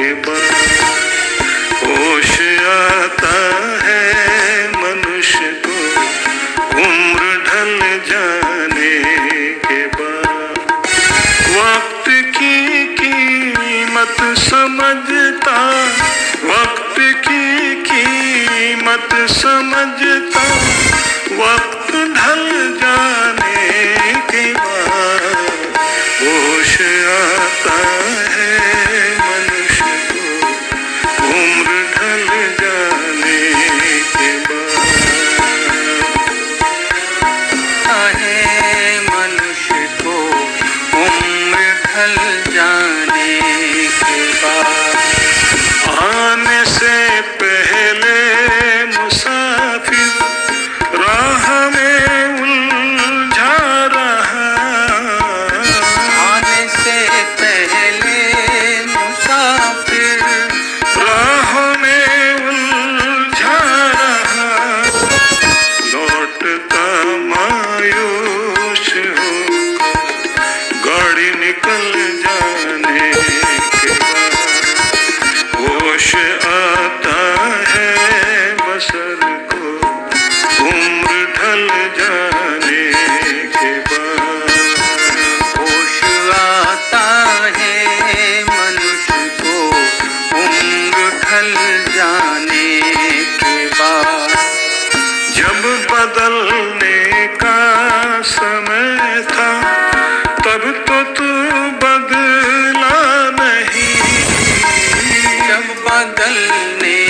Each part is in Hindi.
के बल होश आता है मनुष्य को उम्र ढल जाने के बाद। वक्त की कीमत समझता, वक्त की कीमत समझता, वक्त ढल जा निकल जाने के बाद होश आता है बसर को उम्र ढल जाने के बाद होश आता है मनुष्य को उम्र ढल जाने के बाद जब बदलने का बदलने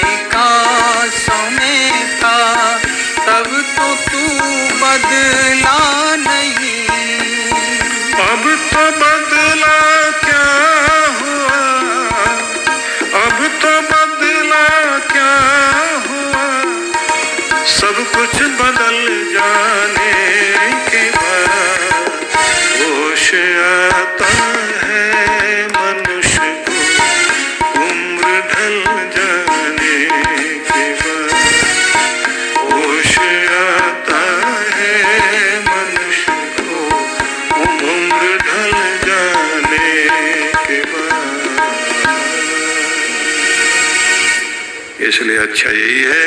इसलिए अच्छा यही है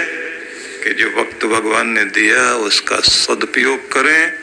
कि जो वक्त भगवान ने दिया उसका सदुपयोग करें।